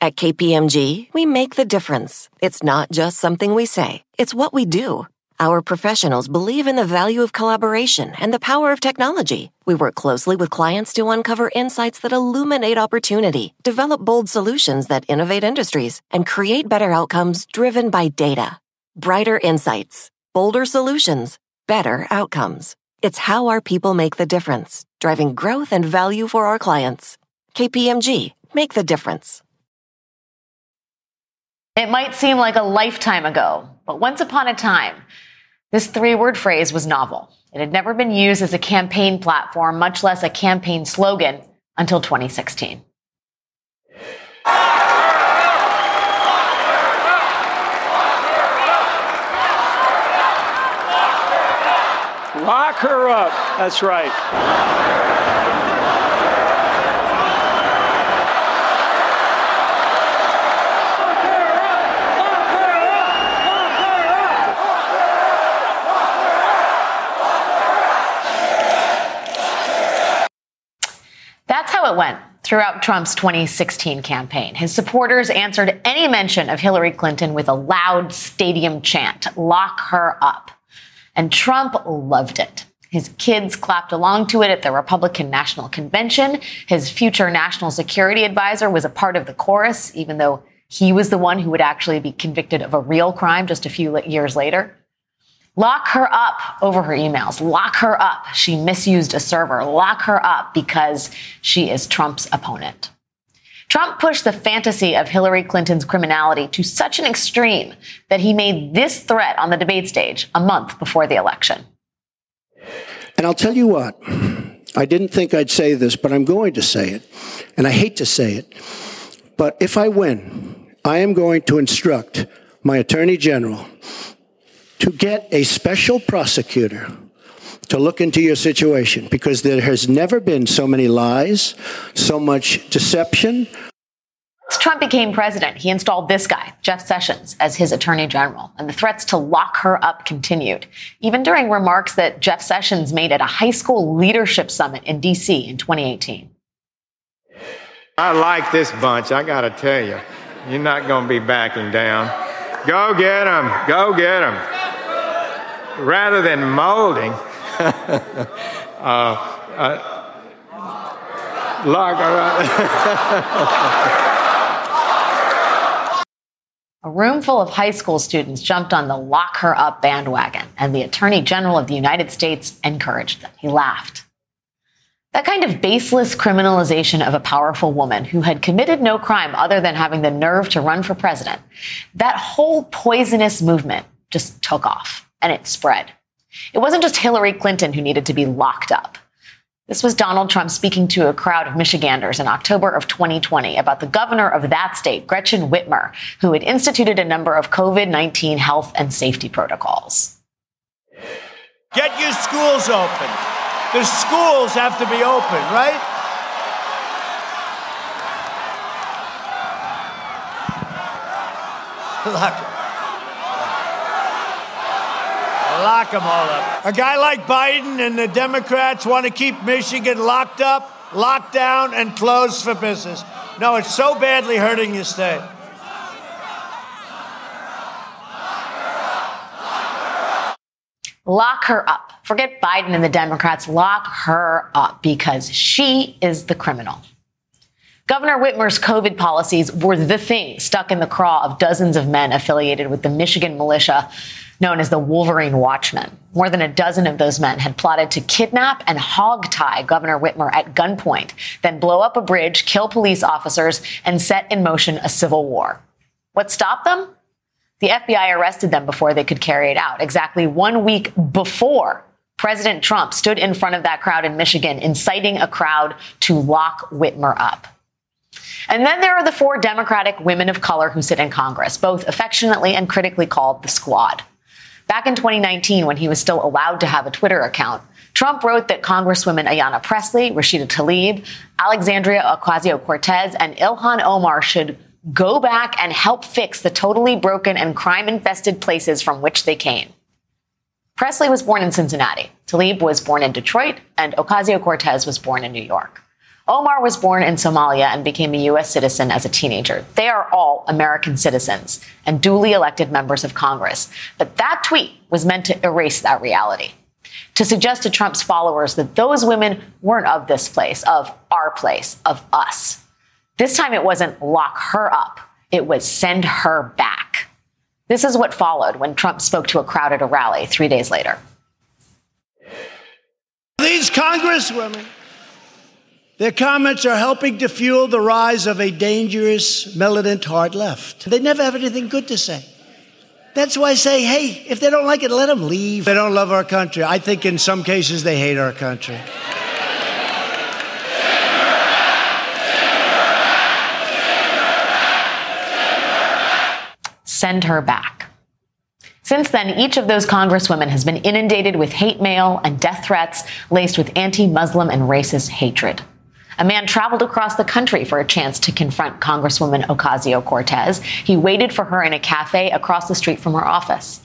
At KPMG, we make the difference. It's not just something we say, it's what we do. Our professionals believe in the value of collaboration and the power of technology. We work closely with clients to uncover insights that illuminate opportunity, develop bold solutions that innovate industries, and create better outcomes driven by data. Brighter insights, bolder solutions, better outcomes. It's how our people make the difference, driving growth and value for our clients. KPMG, make the difference. It might seem like a lifetime ago, but once upon a time, this three word phrase was novel. It had never been used as a campaign platform, much less a campaign slogan, until 2016. Lock her up. That's right. It went throughout Trump's 2016 campaign. His supporters answered any mention of Hillary Clinton with a loud stadium chant lock her up. And Trump loved it. His kids clapped along to it at the Republican National Convention. His future national security advisor was a part of the chorus, even though he was the one who would actually be convicted of a real crime just a few years later. Lock her up over her emails. Lock her up. She misused a server. Lock her up because she is Trump's opponent. Trump pushed the fantasy of Hillary Clinton's criminality to such an extreme that he made this threat on the debate stage a month before the election. And I'll tell you what, I didn't think I'd say this, but I'm going to say it. And I hate to say it. But if I win, I am going to instruct my attorney general to get a special prosecutor to look into your situation because there has never been so many lies, so much deception. As Trump became president, he installed this guy, Jeff Sessions, as his attorney general, and the threats to lock her up continued, even during remarks that Jeff Sessions made at a high school leadership summit in D.C. in 2018. I like this bunch, I gotta tell you. You're not gonna be backing down. Go get them, go get them rather than molding, uh, uh, A room full of high school students jumped on the lock her up bandwagon, and the Attorney General of the United States encouraged them. He laughed. That kind of baseless criminalization of a powerful woman who had committed no crime other than having the nerve to run for president, that whole poisonous movement just took off and it spread. It wasn't just Hillary Clinton who needed to be locked up. This was Donald Trump speaking to a crowd of Michiganders in October of 2020 about the governor of that state, Gretchen Whitmer, who had instituted a number of COVID 19 health and safety protocols. Get your schools open. The schools have to be open, right? Look. Lock them all up. A guy like Biden and the Democrats want to keep Michigan locked up, locked down, and closed for business. No, it's so badly hurting your state. Lock her up. Forget Biden and the Democrats. Lock her up because she is the criminal. Governor Whitmer's COVID policies were the thing stuck in the craw of dozens of men affiliated with the Michigan militia known as the Wolverine Watchmen. More than a dozen of those men had plotted to kidnap and hogtie Governor Whitmer at gunpoint, then blow up a bridge, kill police officers, and set in motion a civil war. What stopped them? The FBI arrested them before they could carry it out, exactly one week before President Trump stood in front of that crowd in Michigan, inciting a crowd to lock Whitmer up. And then there are the four Democratic women of color who sit in Congress, both affectionately and critically called the Squad. Back in 2019, when he was still allowed to have a Twitter account, Trump wrote that Congresswomen Ayanna Pressley, Rashida Tlaib, Alexandria Ocasio Cortez, and Ilhan Omar should go back and help fix the totally broken and crime infested places from which they came. Pressley was born in Cincinnati. Tlaib was born in Detroit, and Ocasio Cortez was born in New York. Omar was born in Somalia and became a U.S. citizen as a teenager. They are all American citizens and duly elected members of Congress. But that tweet was meant to erase that reality, to suggest to Trump's followers that those women weren't of this place, of our place, of us. This time it wasn't lock her up, it was send her back. This is what followed when Trump spoke to a crowd at a rally three days later. These congresswomen their comments are helping to fuel the rise of a dangerous, militant hard left. They never have anything good to say. That's why I say, hey, if they don't like it, let them leave. They don't love our country. I think in some cases they hate our country. Send her back. Since then, each of those congresswomen has been inundated with hate mail and death threats laced with anti Muslim and racist hatred. A man traveled across the country for a chance to confront Congresswoman Ocasio Cortez. He waited for her in a cafe across the street from her office.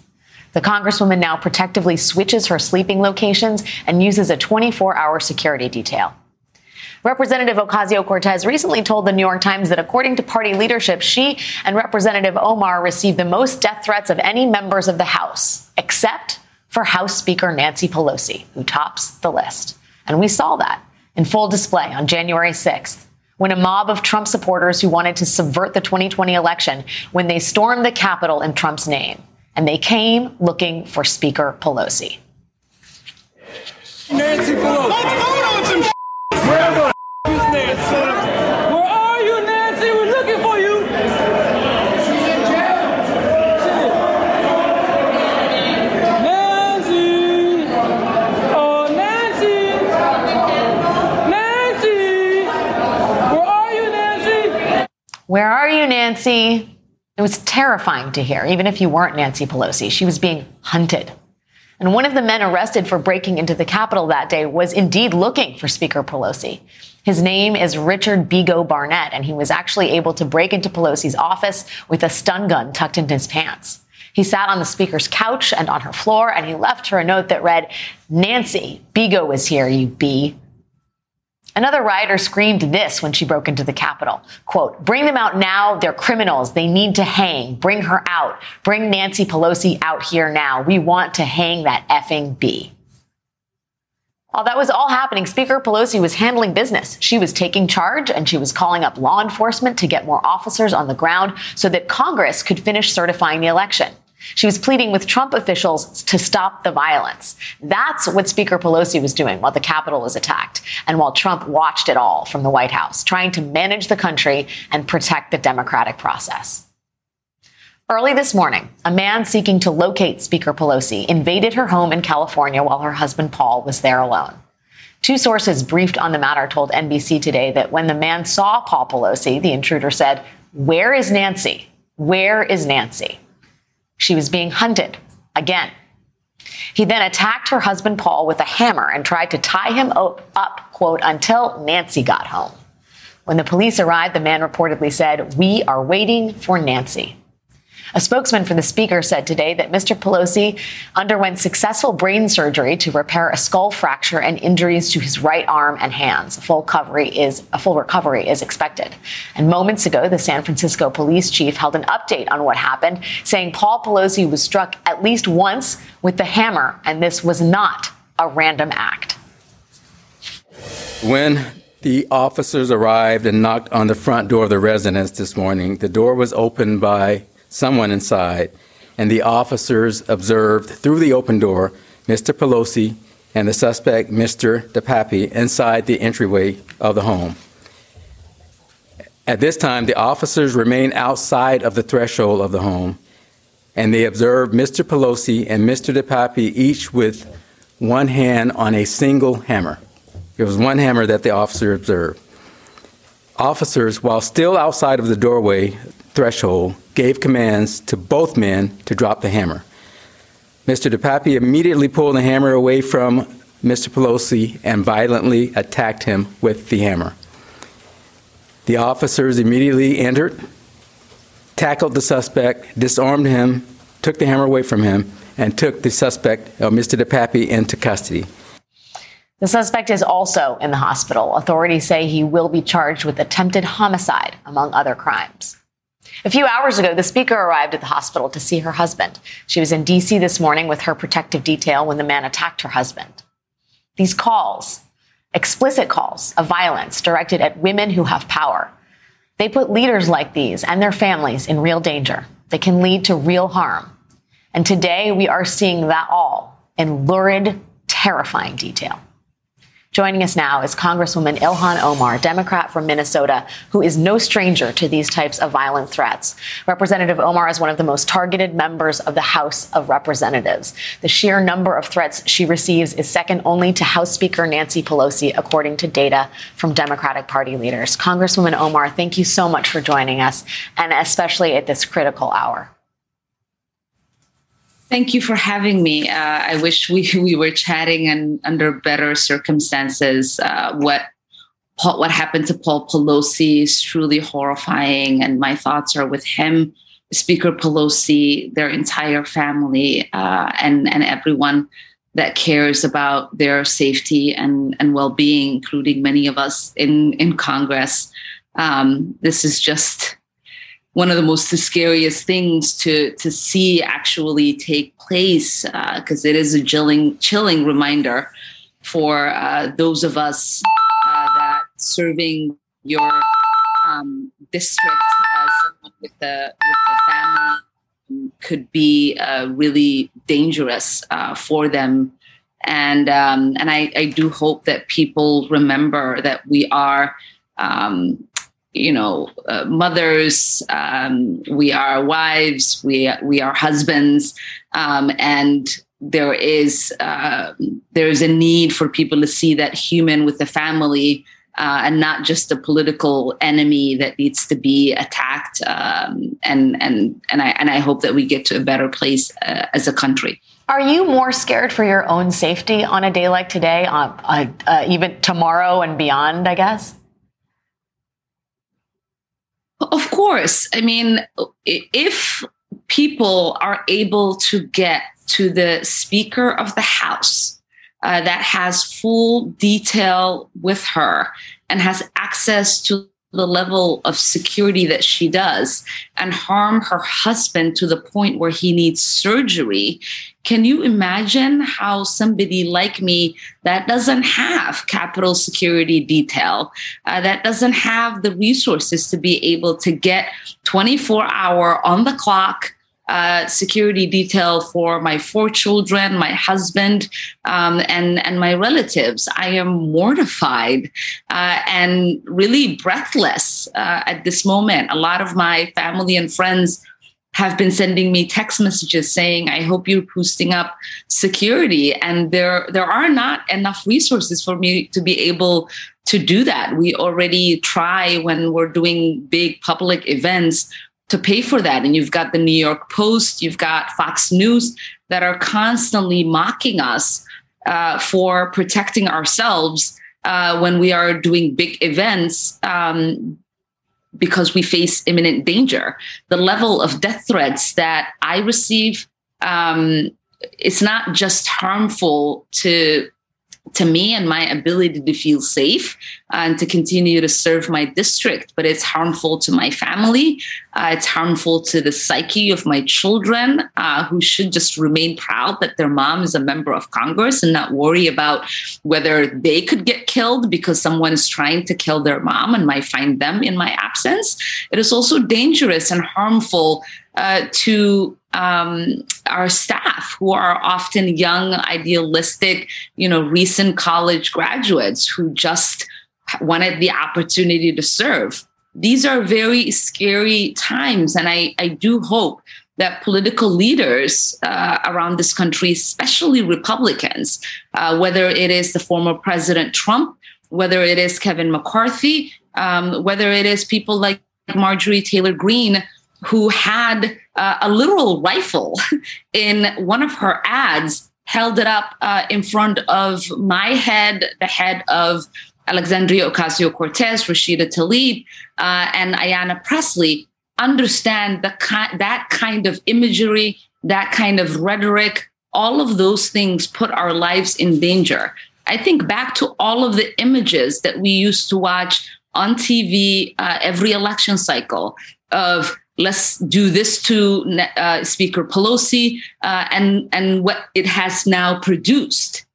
The Congresswoman now protectively switches her sleeping locations and uses a 24 hour security detail. Representative Ocasio Cortez recently told the New York Times that according to party leadership, she and Representative Omar received the most death threats of any members of the House, except for House Speaker Nancy Pelosi, who tops the list. And we saw that in full display on January 6th when a mob of Trump supporters who wanted to subvert the 2020 election when they stormed the Capitol in Trump's name. And they came looking for Speaker Pelosi. Nancy Pelosi. Where the is Nancy? Where are you, Nancy? It was terrifying to hear, even if you weren't Nancy Pelosi. She was being hunted. And one of the men arrested for breaking into the Capitol that day was indeed looking for Speaker Pelosi. His name is Richard Bigo Barnett, and he was actually able to break into Pelosi's office with a stun gun tucked into his pants. He sat on the speaker's couch and on her floor, and he left her a note that read, Nancy, Bigo is here, you bee. Another rioter screamed this when she broke into the Capitol. Quote, bring them out now. They're criminals. They need to hang. Bring her out. Bring Nancy Pelosi out here now. We want to hang that effing bee. While that was all happening, Speaker Pelosi was handling business. She was taking charge and she was calling up law enforcement to get more officers on the ground so that Congress could finish certifying the election. She was pleading with Trump officials to stop the violence. That's what Speaker Pelosi was doing while the Capitol was attacked and while Trump watched it all from the White House, trying to manage the country and protect the democratic process. Early this morning, a man seeking to locate Speaker Pelosi invaded her home in California while her husband Paul was there alone. Two sources briefed on the matter told NBC today that when the man saw Paul Pelosi, the intruder said, Where is Nancy? Where is Nancy? She was being hunted again. He then attacked her husband Paul with a hammer and tried to tie him up, quote, until Nancy got home. When the police arrived, the man reportedly said, We are waiting for Nancy. A spokesman for the speaker said today that Mr. Pelosi underwent successful brain surgery to repair a skull fracture and injuries to his right arm and hands. A full recovery is a full recovery is expected. And moments ago, the San Francisco police chief held an update on what happened, saying Paul Pelosi was struck at least once with the hammer, and this was not a random act. When the officers arrived and knocked on the front door of the residence this morning. The door was opened by someone inside, and the officers observed through the open door Mr. Pelosi and the suspect, Mr. DePappy, inside the entryway of the home. At this time, the officers remained outside of the threshold of the home, and they observed Mr. Pelosi and Mr. DePappy each with one hand on a single hammer. It was one hammer that the officer observed. Officers, while still outside of the doorway threshold, gave commands to both men to drop the hammer. Mr. DePappy immediately pulled the hammer away from Mr. Pelosi and violently attacked him with the hammer. The officers immediately entered, tackled the suspect, disarmed him, took the hammer away from him, and took the suspect, uh, Mr. DePappy, into custody. The suspect is also in the hospital. Authorities say he will be charged with attempted homicide, among other crimes. A few hours ago, the speaker arrived at the hospital to see her husband. She was in D.C. this morning with her protective detail when the man attacked her husband. These calls, explicit calls of violence directed at women who have power, they put leaders like these and their families in real danger. They can lead to real harm. And today we are seeing that all in lurid, terrifying detail. Joining us now is Congresswoman Ilhan Omar, Democrat from Minnesota, who is no stranger to these types of violent threats. Representative Omar is one of the most targeted members of the House of Representatives. The sheer number of threats she receives is second only to House Speaker Nancy Pelosi, according to data from Democratic Party leaders. Congresswoman Omar, thank you so much for joining us, and especially at this critical hour. Thank you for having me. Uh, I wish we, we were chatting and under better circumstances. Uh, what what happened to Paul Pelosi is truly horrifying, and my thoughts are with him, Speaker Pelosi, their entire family, uh, and and everyone that cares about their safety and and well being, including many of us in in Congress. Um, this is just one of the most scariest things to to see actually take place because uh, it is a chilling chilling reminder for uh, those of us uh, that serving your um, district with the with the family could be uh, really dangerous uh, for them. And um, and I, I do hope that people remember that we are um, you know uh, mothers um, we are wives we we are husbands um, and there is uh, there is a need for people to see that human with the family uh, and not just a political enemy that needs to be attacked um, and and and I and I hope that we get to a better place uh, as a country. Are you more scared for your own safety on a day like today, uh, uh, even tomorrow and beyond? I guess. Of course. I mean, if people are able to get to the Speaker of the House uh, that has full detail with her and has access to the level of security that she does and harm her husband to the point where he needs surgery. Can you imagine how somebody like me that doesn't have Capitol security detail, uh, that doesn't have the resources to be able to get 24 hour on the clock uh, security detail for my four children, my husband, um, and and my relatives. I am mortified uh, and really breathless uh, at this moment. A lot of my family and friends have been sending me text messages saying, "I hope you're boosting up security," and there there are not enough resources for me to be able to do that. We already try when we're doing big public events to pay for that. And you've got the New York Post, you've got Fox News that are constantly mocking us uh, for protecting ourselves uh, when we are doing big events um, because we face imminent danger. The level of death threats that I receive. Um, it's not just harmful to to me and my ability to feel safe and to continue to serve my district. But it's harmful to my family. Uh, it's harmful to the psyche of my children uh, who should just remain proud that their mom is a member of Congress and not worry about whether they could get killed because someone is trying to kill their mom and might find them in my absence. It is also dangerous and harmful uh, to um, our staff who are often young, idealistic, you know, recent college graduates who just wanted the opportunity to serve. These are very scary times, and I, I do hope that political leaders uh, around this country, especially Republicans, uh, whether it is the former President Trump, whether it is Kevin McCarthy, um, whether it is people like Marjorie Taylor Greene, who had uh, a literal rifle in one of her ads, held it up uh, in front of my head, the head of Alexandria Ocasio Cortez, Rashida Tlaib, uh, and Ayanna Pressley, understand the ki- that kind of imagery, that kind of rhetoric, all of those things put our lives in danger. I think back to all of the images that we used to watch on TV uh, every election cycle of let's do this to uh, Speaker Pelosi uh, and and what it has now produced.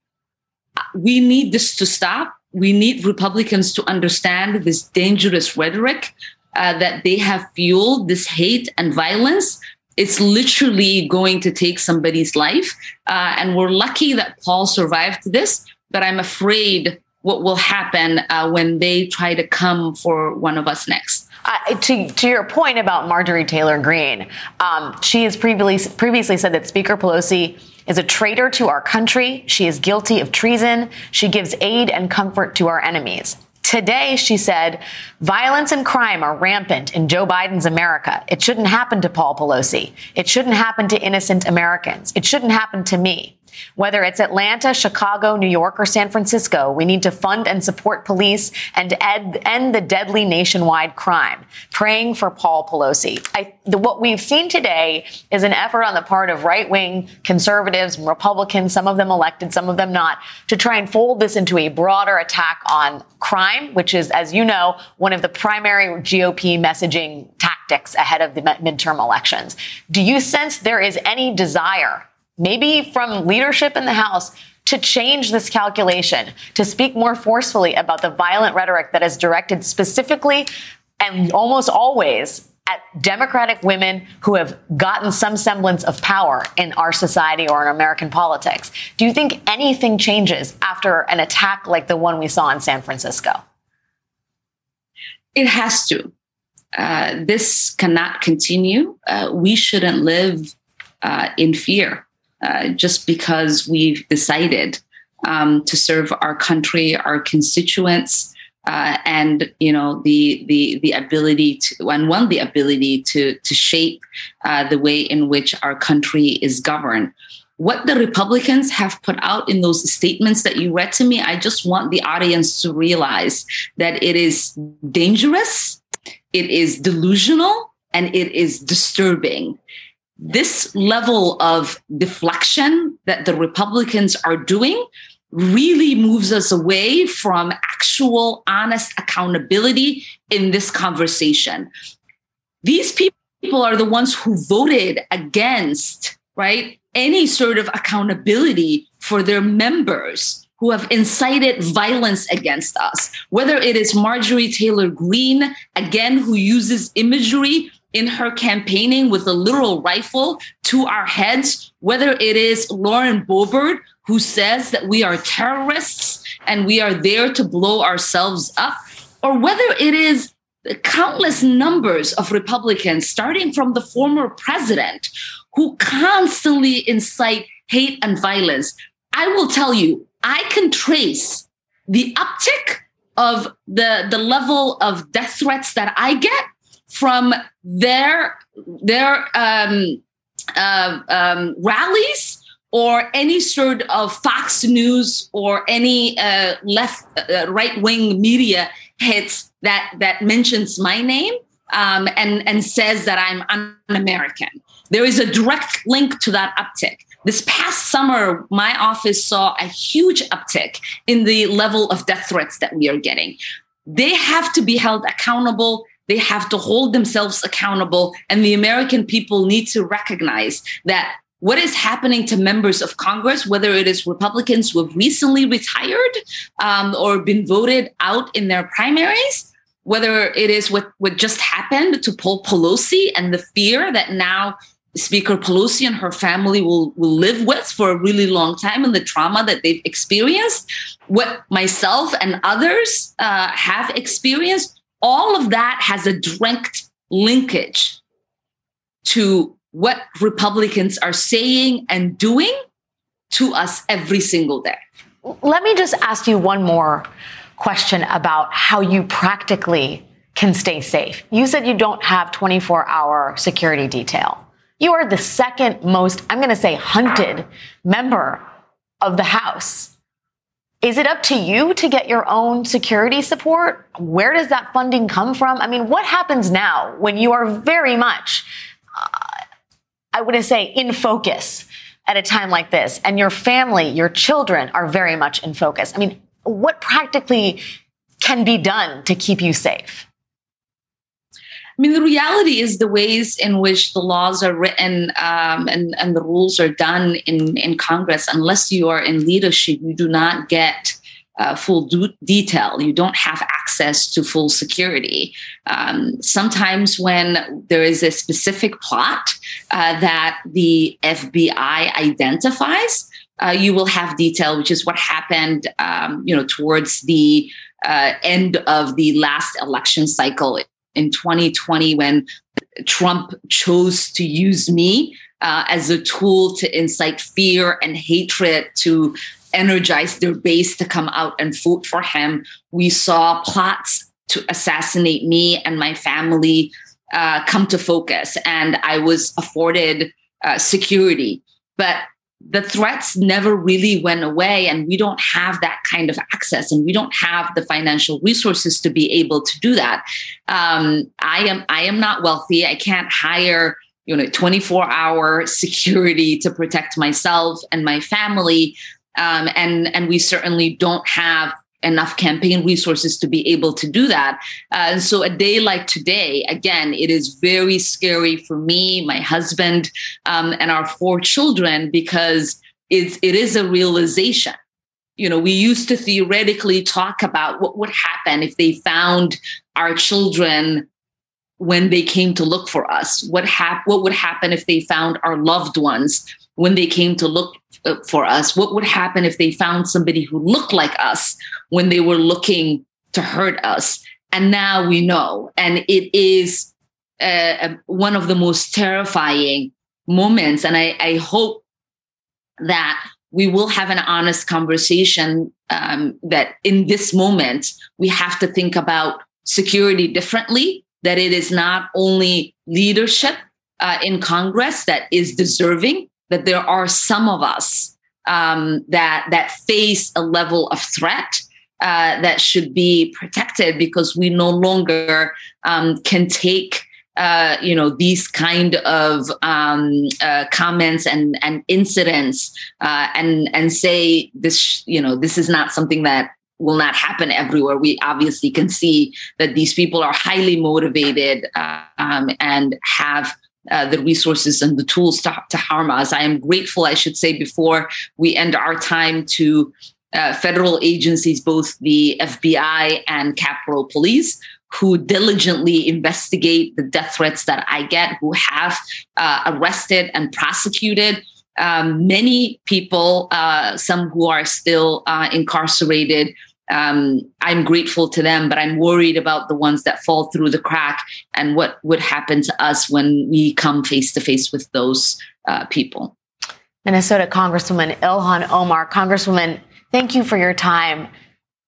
We need this to stop. We need Republicans to understand this dangerous rhetoric uh, that they have fueled this hate and violence. It's literally going to take somebody's life, uh, and we're lucky that Paul survived this. But I'm afraid what will happen uh, when they try to come for one of us next. Uh, to, to your point about Marjorie Taylor Greene, um, she has previously, previously said that Speaker Pelosi is a traitor to our country. She is guilty of treason. She gives aid and comfort to our enemies. Today, she said, violence and crime are rampant in Joe Biden's America. It shouldn't happen to Paul Pelosi. It shouldn't happen to innocent Americans. It shouldn't happen to me. Whether it's Atlanta, Chicago, New York, or San Francisco, we need to fund and support police and end, end the deadly nationwide crime. Praying for Paul Pelosi. I, the, what we've seen today is an effort on the part of right wing conservatives and Republicans, some of them elected, some of them not, to try and fold this into a broader attack on crime, which is, as you know, one of the primary GOP messaging tactics ahead of the midterm elections. Do you sense there is any desire maybe from leadership in the House to change this calculation, to speak more forcefully about the violent rhetoric that is directed specifically and almost always at Democratic women who have gotten some semblance of power in our society or in American politics. Do you think anything changes after an attack like the one we saw in San Francisco? It has to. Uh, this cannot continue. Uh, we shouldn't live uh, in fear. Uh, just because we've decided um, to serve our country, our constituents, uh, and you know the the the ability to and one the ability to to shape uh, the way in which our country is governed. What the Republicans have put out in those statements that you read to me, I just want the audience to realize that it is dangerous, it is delusional, and it is disturbing this level of deflection that the Republicans are doing really moves us away from actual honest accountability in this conversation. These people are the ones who voted against, right, any sort of accountability for their members who have incited violence against us, whether it is Marjorie Taylor Greene, again, who uses imagery in her campaigning with a literal rifle to our heads, whether it is Lauren Boebert, who says that we are terrorists and we are there to blow ourselves up, or whether it is the countless numbers of Republicans, starting from the former president, who constantly incite hate and violence. I will tell you, I can trace the uptick of the, the level of death threats that I get from their their um, uh, um, rallies or any sort of Fox News or any uh, left uh, right wing media hits that that mentions my name um, and and says that I'm un-American. There is a direct link to that uptick. This past summer, my office saw a huge uptick in the level of death threats that we are getting. They have to be held accountable they have to hold themselves accountable. And the American people need to recognize that what is happening to members of Congress, whether it is Republicans who have recently retired um, or been voted out in their primaries, whether it is what, what just happened to Paul Pelosi and the fear that now Speaker Pelosi and her family will, will live with for a really long time and the trauma that they've experienced, what myself and others uh, have experienced, all of that has a direct linkage to what Republicans are saying and doing to us every single day. Let me just ask you one more question about how you practically can stay safe. You said you don't have 24 hour security detail. You are the second most, I'm going to say, hunted member of the House. Is it up to you to get your own security support? Where does that funding come from? I mean, what happens now when you are very much, uh, I wouldn't say, in focus? at a time like this and your family, your children are very much in focus. I mean, what practically can be done to keep you safe? I mean, the reality is the ways in which the laws are written um, and, and the rules are done in, in Congress, unless you are in leadership, you do not get uh, full do- detail. You don't have access to full security. Um, sometimes, when there is a specific plot uh, that the FBI identifies, uh, you will have detail, which is what happened, um, you know, towards the uh, end of the last election cycle in 2020 when Trump chose to use me uh, as a tool to incite fear and hatred to energize their base to come out and vote for him. We saw plots to assassinate me and my family uh, come to focus, and I was afforded uh, security. But the threats never really went away and we don't have that kind of access and we don't have the financial resources to be able to do that. Um, i am i am not wealthy. I can't hire you know 24 hour security to protect myself and my family. Um, and and we certainly don't have enough campaign resources to be able to do that. Uh, and so a day like today, again, it is very scary for me, my husband, um, and our four children because it's, it is a realization. You know, we used to theoretically talk about what would happen if they found our children when they came to look for us. What hap- What would happen if they found our loved ones when they came to look uh, for us? What would happen if they found somebody who looked like us when they were looking to hurt us? And now we know. And it is uh, one of the most terrifying moments. And I, I, hope that we will have an honest conversation um, that in this moment, we have to think about security differently, that it is not only leadership uh, in Congress that is deserving that there are some of us um, that that face a level of threat uh, that should be protected because we no longer um, can take uh, you know these kind of um, uh, comments and and incidents uh, and and say this you know this is not something that will not happen everywhere. We obviously can see that these people are highly motivated um, and have uh, the resources and the tools to, to harm us. I am grateful, I should say, before we end our time to uh, federal agencies, both the FBI and Capitol Police, who diligently investigate the death threats that I get, who have uh, arrested and prosecuted um, many people, uh, some who are still uh, incarcerated um, I'm grateful to them, but I'm worried about the ones that fall through the crack and what would happen to us when we come face to face with those uh, people. Minnesota Congresswoman Ilhan Omar. Congresswoman, thank you for your time.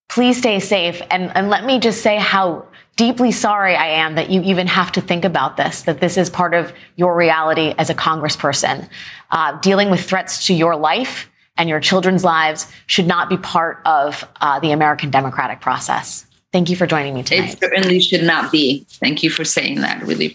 Please stay safe. And, and let me just say how deeply sorry I am that you even have to think about this, that this is part of your reality as a congressperson. Uh, dealing with threats to your life and your children's lives should not be part of uh, the American democratic process. Thank you for joining me today. It certainly should not be. Thank you for saying that. Really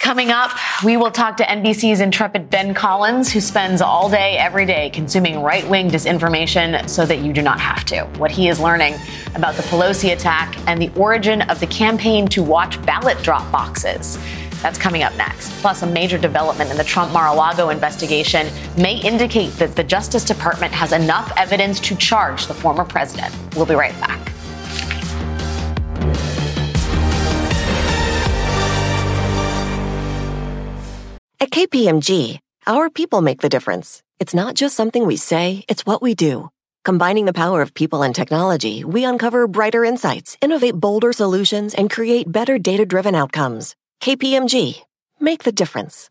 Coming up, we will talk to NBC's intrepid Ben Collins, who spends all day, every day, consuming right wing disinformation so that you do not have to. What he is learning about the Pelosi attack and the origin of the campaign to watch ballot drop boxes. That's coming up next. Plus, a major development in the Trump Mar a Lago investigation may indicate that the Justice Department has enough evidence to charge the former president. We'll be right back. At KPMG, our people make the difference. It's not just something we say, it's what we do. Combining the power of people and technology, we uncover brighter insights, innovate bolder solutions, and create better data driven outcomes. KPMG. Make the difference.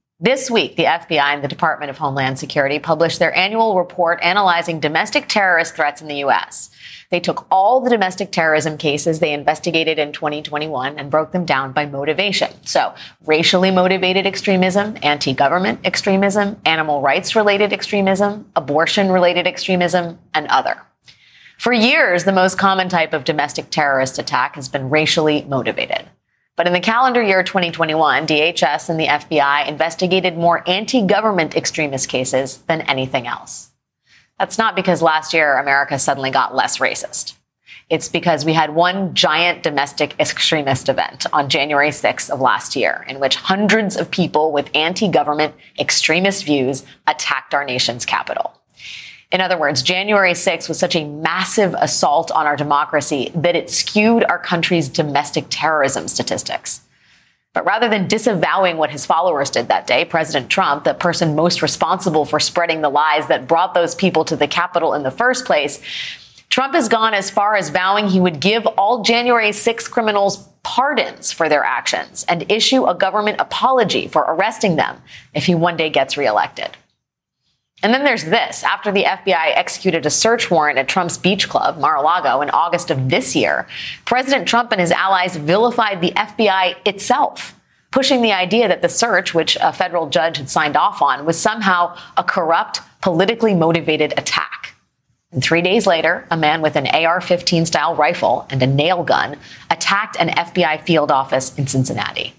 This week, the FBI and the Department of Homeland Security published their annual report analyzing domestic terrorist threats in the U.S. They took all the domestic terrorism cases they investigated in 2021 and broke them down by motivation. So, racially motivated extremism, anti government extremism, animal rights related extremism, abortion related extremism, and other. For years, the most common type of domestic terrorist attack has been racially motivated. But in the calendar year 2021, DHS and the FBI investigated more anti government extremist cases than anything else. That's not because last year America suddenly got less racist. It's because we had one giant domestic extremist event on January 6th of last year, in which hundreds of people with anti government extremist views attacked our nation's capital. In other words, January 6th was such a massive assault on our democracy that it skewed our country's domestic terrorism statistics. But rather than disavowing what his followers did that day, President Trump, the person most responsible for spreading the lies that brought those people to the Capitol in the first place, Trump has gone as far as vowing he would give all January 6 criminals pardons for their actions and issue a government apology for arresting them if he one day gets reelected. And then there's this. After the FBI executed a search warrant at Trump's beach club, Mar-a-Lago, in August of this year, President Trump and his allies vilified the FBI itself, pushing the idea that the search, which a federal judge had signed off on, was somehow a corrupt, politically motivated attack. And three days later, a man with an AR 15 style rifle and a nail gun attacked an FBI field office in Cincinnati.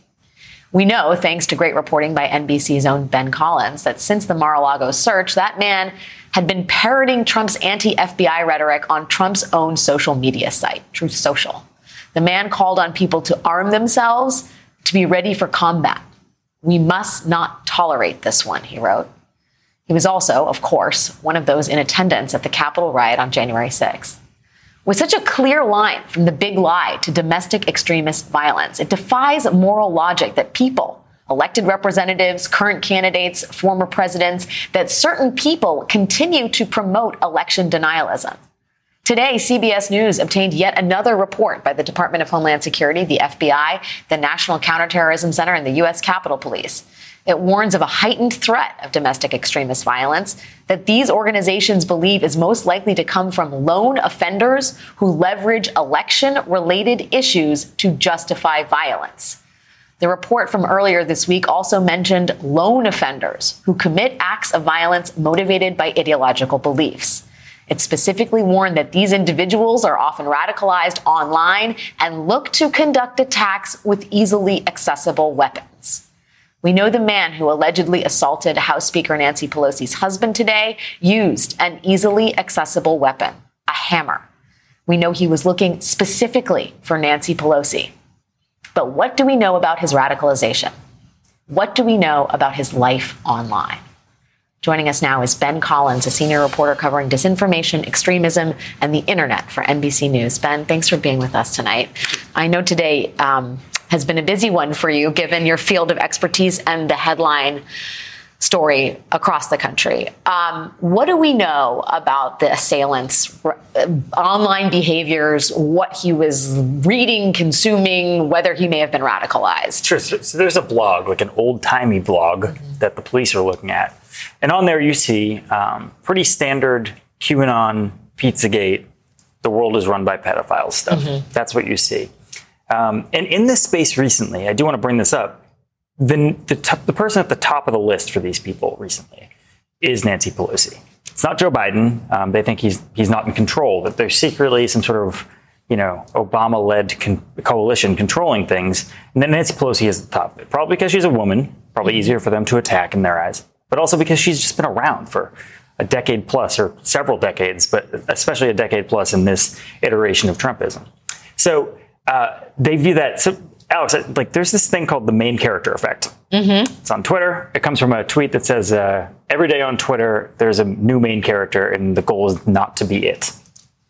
We know, thanks to great reporting by NBC's own Ben Collins, that since the Mar a Lago search, that man had been parroting Trump's anti FBI rhetoric on Trump's own social media site, Truth Social. The man called on people to arm themselves to be ready for combat. We must not tolerate this one, he wrote. He was also, of course, one of those in attendance at the Capitol riot on January 6th. With such a clear line from the big lie to domestic extremist violence, it defies moral logic that people, elected representatives, current candidates, former presidents, that certain people continue to promote election denialism. Today, CBS News obtained yet another report by the Department of Homeland Security, the FBI, the National Counterterrorism Center, and the U.S. Capitol Police. It warns of a heightened threat of domestic extremist violence that these organizations believe is most likely to come from lone offenders who leverage election related issues to justify violence. The report from earlier this week also mentioned lone offenders who commit acts of violence motivated by ideological beliefs. It specifically warned that these individuals are often radicalized online and look to conduct attacks with easily accessible weapons. We know the man who allegedly assaulted House Speaker Nancy Pelosi's husband today used an easily accessible weapon, a hammer. We know he was looking specifically for Nancy Pelosi. But what do we know about his radicalization? What do we know about his life online? Joining us now is Ben Collins, a senior reporter covering disinformation, extremism, and the internet for NBC News. Ben, thanks for being with us tonight. I know today um, has been a busy one for you, given your field of expertise and the headline story across the country. Um, what do we know about the assailant's uh, online behaviors, what he was reading, consuming, whether he may have been radicalized? Sure. So, so there's a blog, like an old timey blog, mm-hmm. that the police are looking at. And on there, you see um, pretty standard QAnon, Pizzagate, the world is run by pedophiles stuff. Mm-hmm. That's what you see. Um, and in this space recently, I do want to bring this up. The, the, t- the person at the top of the list for these people recently is Nancy Pelosi. It's not Joe Biden. Um, they think he's he's not in control. That there's secretly some sort of you know Obama-led con- coalition controlling things. And then Nancy Pelosi is at the top of it, probably because she's a woman. Probably mm-hmm. easier for them to attack in their eyes, but also because she's just been around for a decade plus or several decades, but especially a decade plus in this iteration of Trumpism. So uh, they view that. So, Alex, like, there's this thing called the main character effect. Mm-hmm. It's on Twitter. It comes from a tweet that says, uh, "Every day on Twitter, there's a new main character, and the goal is not to be it."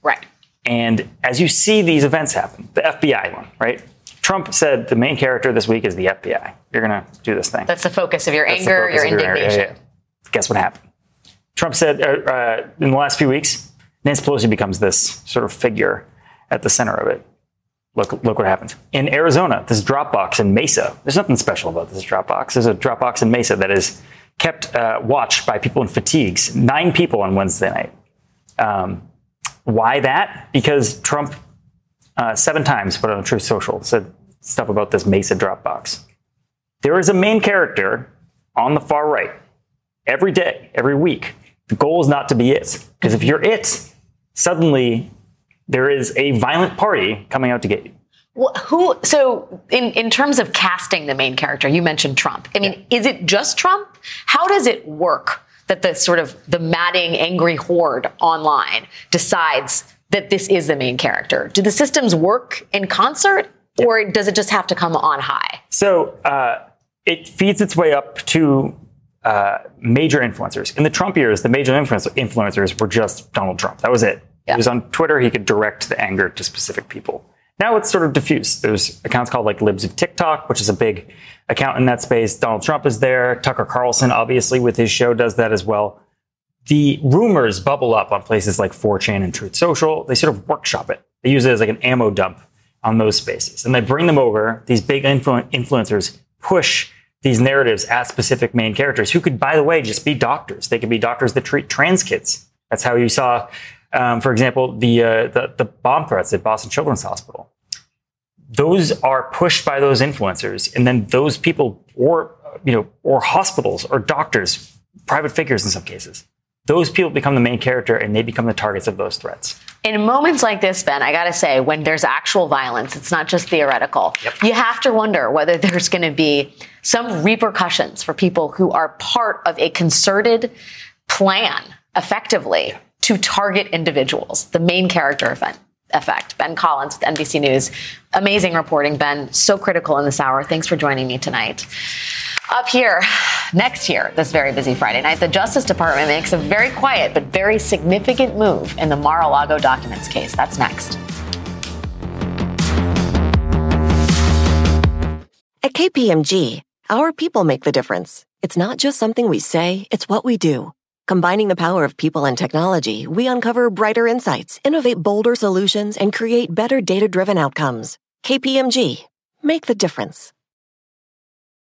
Right. And as you see these events happen, the FBI one, right? Trump said the main character this week is the FBI. You're going to do this thing. That's the focus of your That's anger, your indignation. Your, yeah, yeah. Guess what happened? Trump said uh, uh, in the last few weeks, Nancy Pelosi becomes this sort of figure at the center of it. Look, look what happens. In Arizona, this Dropbox in Mesa, there's nothing special about this Dropbox. There's a Dropbox in Mesa that is kept uh, watched by people in fatigues. Nine people on Wednesday night. Um, why that? Because Trump uh, seven times put on Truth Social said stuff about this Mesa Dropbox. There is a main character on the far right every day, every week. The goal is not to be it. Because if you're it, suddenly there is a violent party coming out to get you. Well, who? So, in in terms of casting the main character, you mentioned Trump. I mean, yeah. is it just Trump? How does it work that the sort of the madding, angry horde online decides that this is the main character? Do the systems work in concert, yeah. or does it just have to come on high? So, uh, it feeds its way up to uh, major influencers. In the Trump years, the major influencers were just Donald Trump. That was it. Yeah. He was on Twitter. He could direct the anger to specific people. Now it's sort of diffuse. There's accounts called like Libs of TikTok, which is a big account in that space. Donald Trump is there. Tucker Carlson, obviously, with his show, does that as well. The rumors bubble up on places like 4chan and Truth Social. They sort of workshop it. They use it as like an ammo dump on those spaces. And they bring them over. These big influ- influencers push these narratives at specific main characters who could, by the way, just be doctors. They could be doctors that treat trans kids. That's how you saw um, for example, the, uh, the, the bomb threats at Boston Children's Hospital. Those are pushed by those influencers, and then those people, or you know, or hospitals or doctors, private figures in some cases, those people become the main character, and they become the targets of those threats. In moments like this, Ben, I got to say, when there's actual violence, it's not just theoretical. Yep. You have to wonder whether there's going to be some repercussions for people who are part of a concerted plan, effectively. Yeah to target individuals, the main character event effect. Ben Collins with NBC News. Amazing reporting, Ben. So critical in this hour. Thanks for joining me tonight. Up here, next year, this very busy Friday night, the Justice Department makes a very quiet but very significant move in the Mar a Lago documents case. That's next. At KPMG, our people make the difference. It's not just something we say, it's what we do. Combining the power of people and technology, we uncover brighter insights, innovate bolder solutions, and create better data driven outcomes. KPMG, make the difference.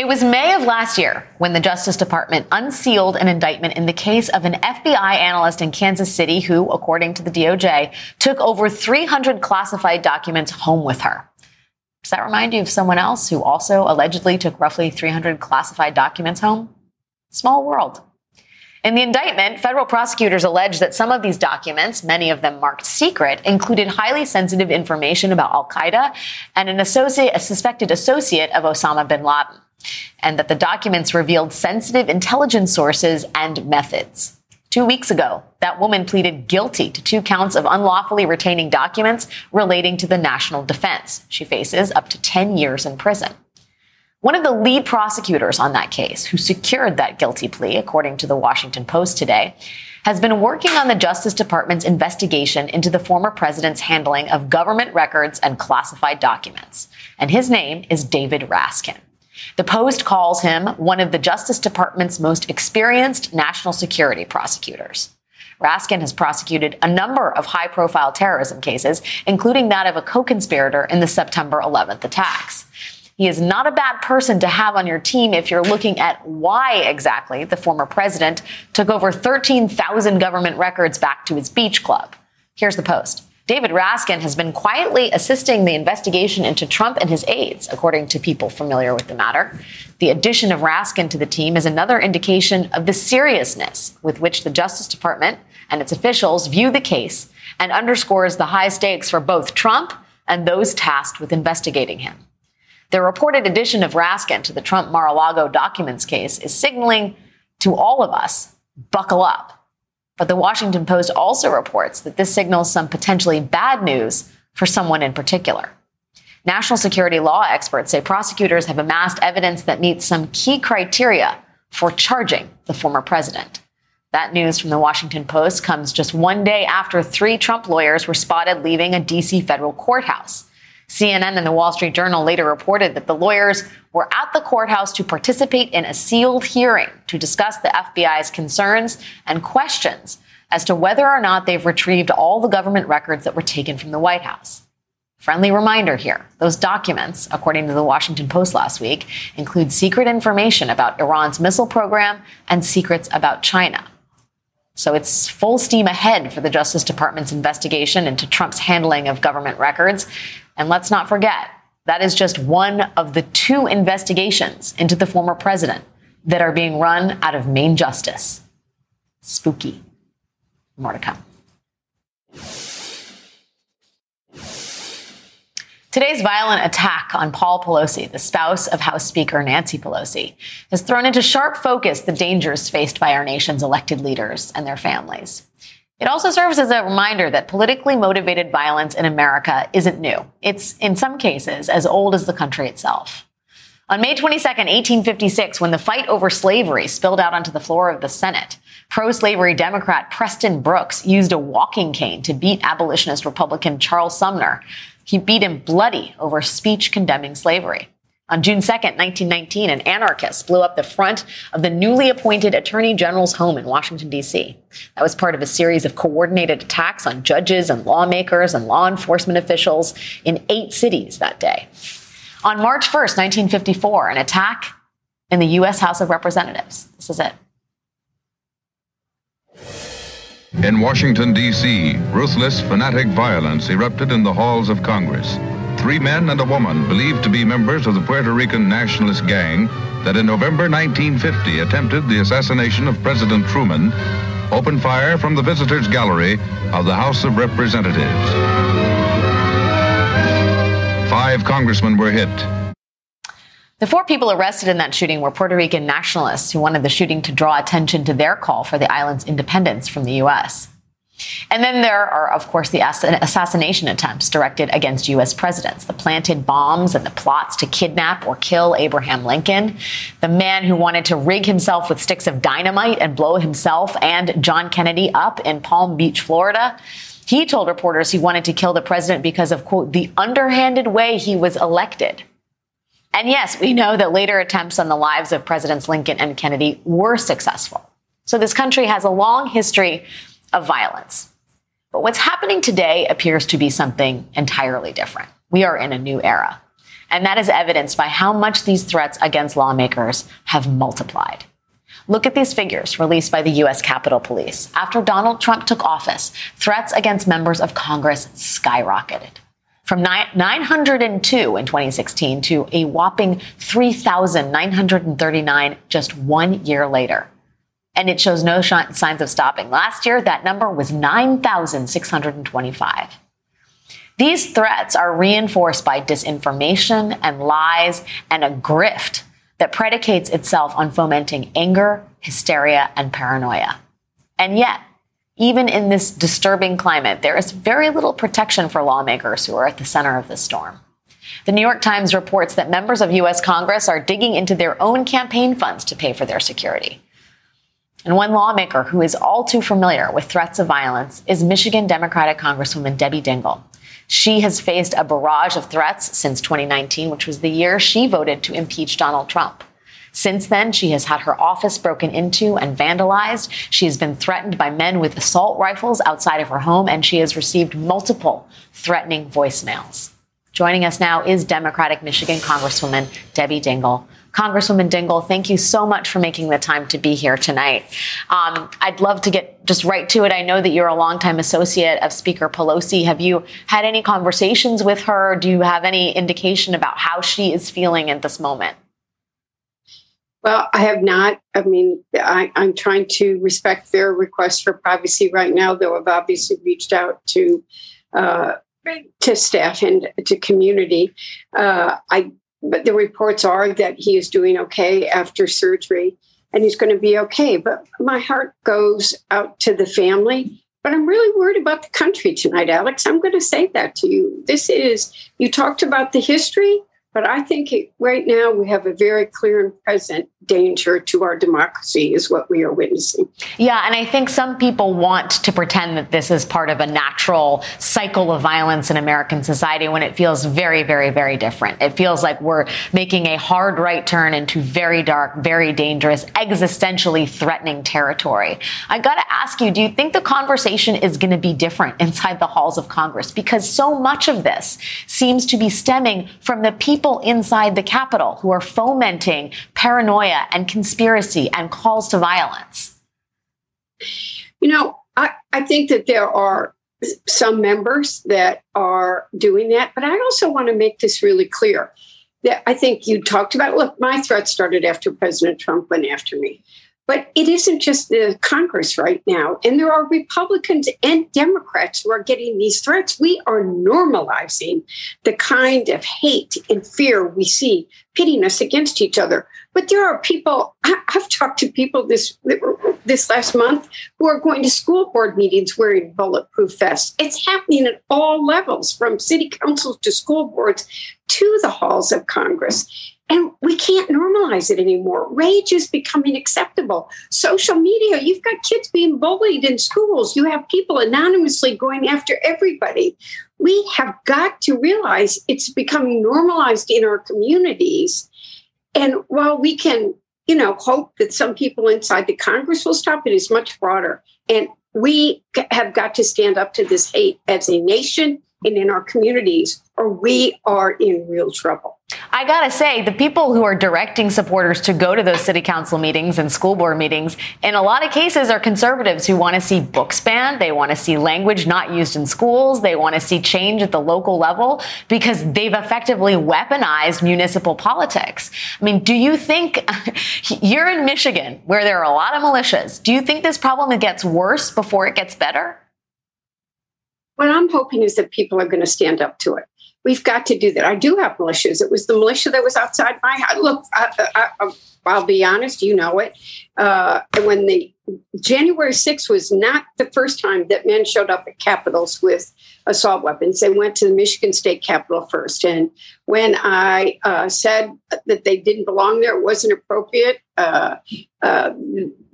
It was May of last year when the Justice Department unsealed an indictment in the case of an FBI analyst in Kansas City who, according to the DOJ, took over 300 classified documents home with her. Does that remind you of someone else who also allegedly took roughly 300 classified documents home? Small world. In the indictment, federal prosecutors allege that some of these documents, many of them marked secret, included highly sensitive information about Al Qaeda and an associate, a suspected associate of Osama bin Laden and that the documents revealed sensitive intelligence sources and methods. Two weeks ago, that woman pleaded guilty to two counts of unlawfully retaining documents relating to the national defense. She faces up to 10 years in prison. One of the lead prosecutors on that case, who secured that guilty plea, according to the Washington Post today, has been working on the Justice Department's investigation into the former president's handling of government records and classified documents. And his name is David Raskin. The Post calls him one of the Justice Department's most experienced national security prosecutors. Raskin has prosecuted a number of high profile terrorism cases, including that of a co conspirator in the September 11th attacks. He is not a bad person to have on your team if you're looking at why exactly the former president took over 13,000 government records back to his beach club. Here's the post. David Raskin has been quietly assisting the investigation into Trump and his aides, according to people familiar with the matter. The addition of Raskin to the team is another indication of the seriousness with which the Justice Department and its officials view the case and underscores the high stakes for both Trump and those tasked with investigating him. The reported addition of Raskin to the Trump Mar a Lago documents case is signaling to all of us buckle up. But the Washington Post also reports that this signals some potentially bad news for someone in particular. National security law experts say prosecutors have amassed evidence that meets some key criteria for charging the former president. That news from the Washington Post comes just one day after three Trump lawyers were spotted leaving a D.C. federal courthouse. CNN and the Wall Street Journal later reported that the lawyers were at the courthouse to participate in a sealed hearing to discuss the FBI's concerns and questions as to whether or not they've retrieved all the government records that were taken from the White House. Friendly reminder here those documents, according to the Washington Post last week, include secret information about Iran's missile program and secrets about China. So it's full steam ahead for the Justice Department's investigation into Trump's handling of government records. And let's not forget, that is just one of the two investigations into the former president that are being run out of Main Justice. Spooky. More to come. Today's violent attack on Paul Pelosi, the spouse of House Speaker Nancy Pelosi, has thrown into sharp focus the dangers faced by our nation's elected leaders and their families. It also serves as a reminder that politically motivated violence in America isn't new. It's, in some cases, as old as the country itself. On May 22, 1856, when the fight over slavery spilled out onto the floor of the Senate, pro slavery Democrat Preston Brooks used a walking cane to beat abolitionist Republican Charles Sumner he beat him bloody over speech condemning slavery. On June 2, 1919, an anarchist blew up the front of the newly appointed Attorney General's home in Washington, D.C. That was part of a series of coordinated attacks on judges and lawmakers and law enforcement officials in eight cities that day. On March 1, 1954, an attack in the U.S. House of Representatives. This is it. In Washington, D.C., ruthless, fanatic violence erupted in the halls of Congress. Three men and a woman believed to be members of the Puerto Rican nationalist gang that in November 1950 attempted the assassination of President Truman opened fire from the visitors' gallery of the House of Representatives. Five congressmen were hit. The four people arrested in that shooting were Puerto Rican nationalists who wanted the shooting to draw attention to their call for the island's independence from the U.S. And then there are, of course, the assassination attempts directed against U.S. presidents, the planted bombs and the plots to kidnap or kill Abraham Lincoln, the man who wanted to rig himself with sticks of dynamite and blow himself and John Kennedy up in Palm Beach, Florida. He told reporters he wanted to kill the president because of, quote, the underhanded way he was elected. And yes, we know that later attempts on the lives of Presidents Lincoln and Kennedy were successful. So this country has a long history of violence. But what's happening today appears to be something entirely different. We are in a new era. And that is evidenced by how much these threats against lawmakers have multiplied. Look at these figures released by the U.S. Capitol Police. After Donald Trump took office, threats against members of Congress skyrocketed from 902 in 2016 to a whopping 3,939 just one year later. And it shows no signs of stopping. Last year, that number was 9,625. These threats are reinforced by disinformation and lies and a grift that predicates itself on fomenting anger, hysteria, and paranoia. And yet, even in this disturbing climate, there is very little protection for lawmakers who are at the center of the storm. The New York Times reports that members of U.S. Congress are digging into their own campaign funds to pay for their security. And one lawmaker who is all too familiar with threats of violence is Michigan Democratic Congresswoman Debbie Dingell. She has faced a barrage of threats since 2019, which was the year she voted to impeach Donald Trump. Since then, she has had her office broken into and vandalized. She has been threatened by men with assault rifles outside of her home, and she has received multiple threatening voicemails. Joining us now is Democratic Michigan Congresswoman Debbie Dingell. Congresswoman Dingell, thank you so much for making the time to be here tonight. Um, I'd love to get just right to it. I know that you're a longtime associate of Speaker Pelosi. Have you had any conversations with her? Do you have any indication about how she is feeling at this moment? Well, I have not. I mean, I, am trying to respect their request for privacy right now, though I've obviously reached out to uh, to staff and to community. Uh, I but the reports are that he is doing okay after surgery and he's going to be okay. But my heart goes out to the family. But I'm really worried about the country tonight, Alex. I'm going to say that to you. This is, you talked about the history. But I think it, right now we have a very clear and present danger to our democracy, is what we are witnessing. Yeah, and I think some people want to pretend that this is part of a natural cycle of violence in American society when it feels very, very, very different. It feels like we're making a hard right turn into very dark, very dangerous, existentially threatening territory. I got to ask you do you think the conversation is going to be different inside the halls of Congress? Because so much of this seems to be stemming from the people people inside the Capitol who are fomenting paranoia and conspiracy and calls to violence? You know, I, I think that there are some members that are doing that, but I also want to make this really clear. That I think you talked about. Look, my threat started after President Trump went after me. But it isn't just the Congress right now. And there are Republicans and Democrats who are getting these threats. We are normalizing the kind of hate and fear we see pitting us against each other. But there are people, I've talked to people this, this last month who are going to school board meetings wearing bulletproof vests. It's happening at all levels, from city councils to school boards to the halls of Congress. And we can't normalize it anymore. Rage is becoming acceptable. Social media, you've got kids being bullied in schools. You have people anonymously going after everybody. We have got to realize it's becoming normalized in our communities. And while we can, you know, hope that some people inside the Congress will stop, it is much broader. And we have got to stand up to this hate as a nation and in our communities, or we are in real trouble. I gotta say, the people who are directing supporters to go to those city council meetings and school board meetings, in a lot of cases, are conservatives who want to see books banned. They want to see language not used in schools. They want to see change at the local level because they've effectively weaponized municipal politics. I mean, do you think you're in Michigan where there are a lot of militias? Do you think this problem gets worse before it gets better? What I'm hoping is that people are going to stand up to it. We've got to do that. I do have militias. It was the militia that was outside my house. Look, I, will be honest, you know it. Uh, when the January 6th was not the first time that men showed up at capitols with assault weapons. They went to the Michigan State Capitol first. And when I uh, said that they didn't belong there, it wasn't appropriate. Uh, uh,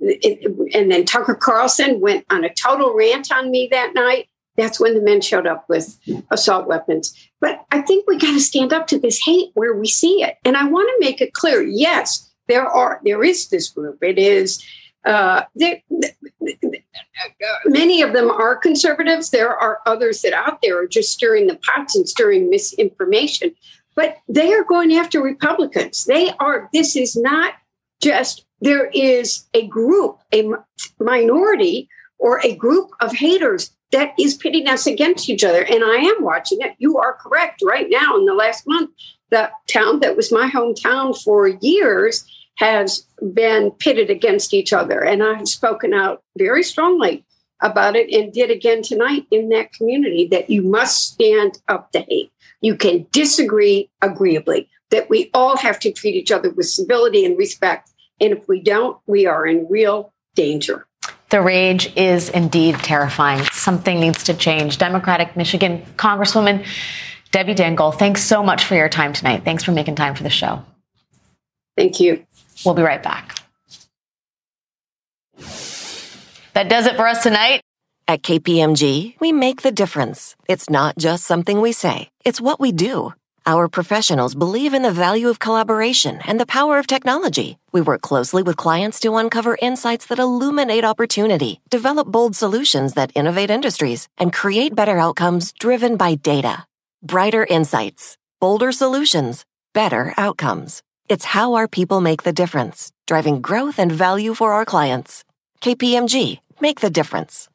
it, and then Tucker Carlson went on a total rant on me that night. That's when the men showed up with assault weapons. But I think we got to stand up to this hate where we see it. And I want to make it clear yes, there are, there is this group. It is, uh, many of them are conservatives. There are others that out there are just stirring the pots and stirring misinformation. But they are going after Republicans. They are, this is not just, there is a group, a minority or a group of haters that is pitting us against each other. And I am watching it. You are correct. Right now, in the last month, the town that was my hometown for years has been pitted against each other. And I have spoken out very strongly about it and did again tonight in that community that you must stand up to hate. You can disagree agreeably, that we all have to treat each other with civility and respect. And if we don't, we are in real danger. The rage is indeed terrifying. Something needs to change. Democratic Michigan Congresswoman Debbie Dingell, thanks so much for your time tonight. Thanks for making time for the show. Thank you. We'll be right back. That does it for us tonight. At KPMG, we make the difference. It's not just something we say, it's what we do. Our professionals believe in the value of collaboration and the power of technology. We work closely with clients to uncover insights that illuminate opportunity, develop bold solutions that innovate industries, and create better outcomes driven by data. Brighter insights, bolder solutions, better outcomes. It's how our people make the difference, driving growth and value for our clients. KPMG, make the difference.